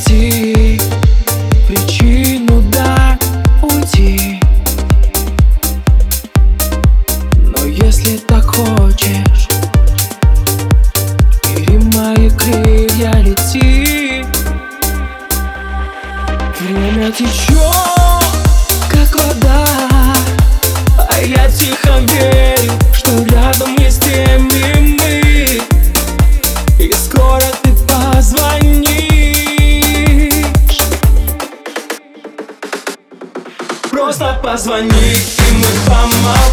to Просто позвони, и мы поможем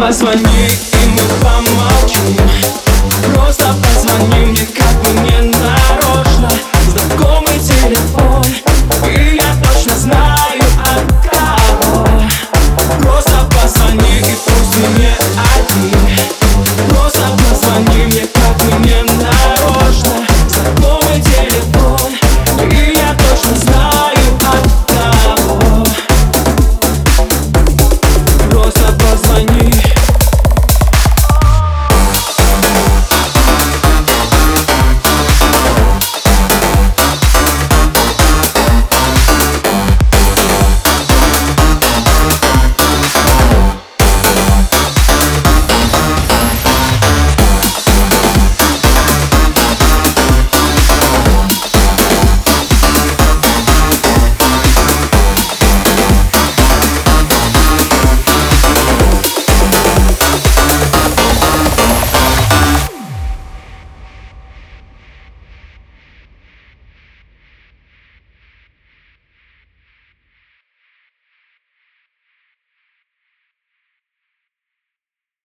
Просто позвони и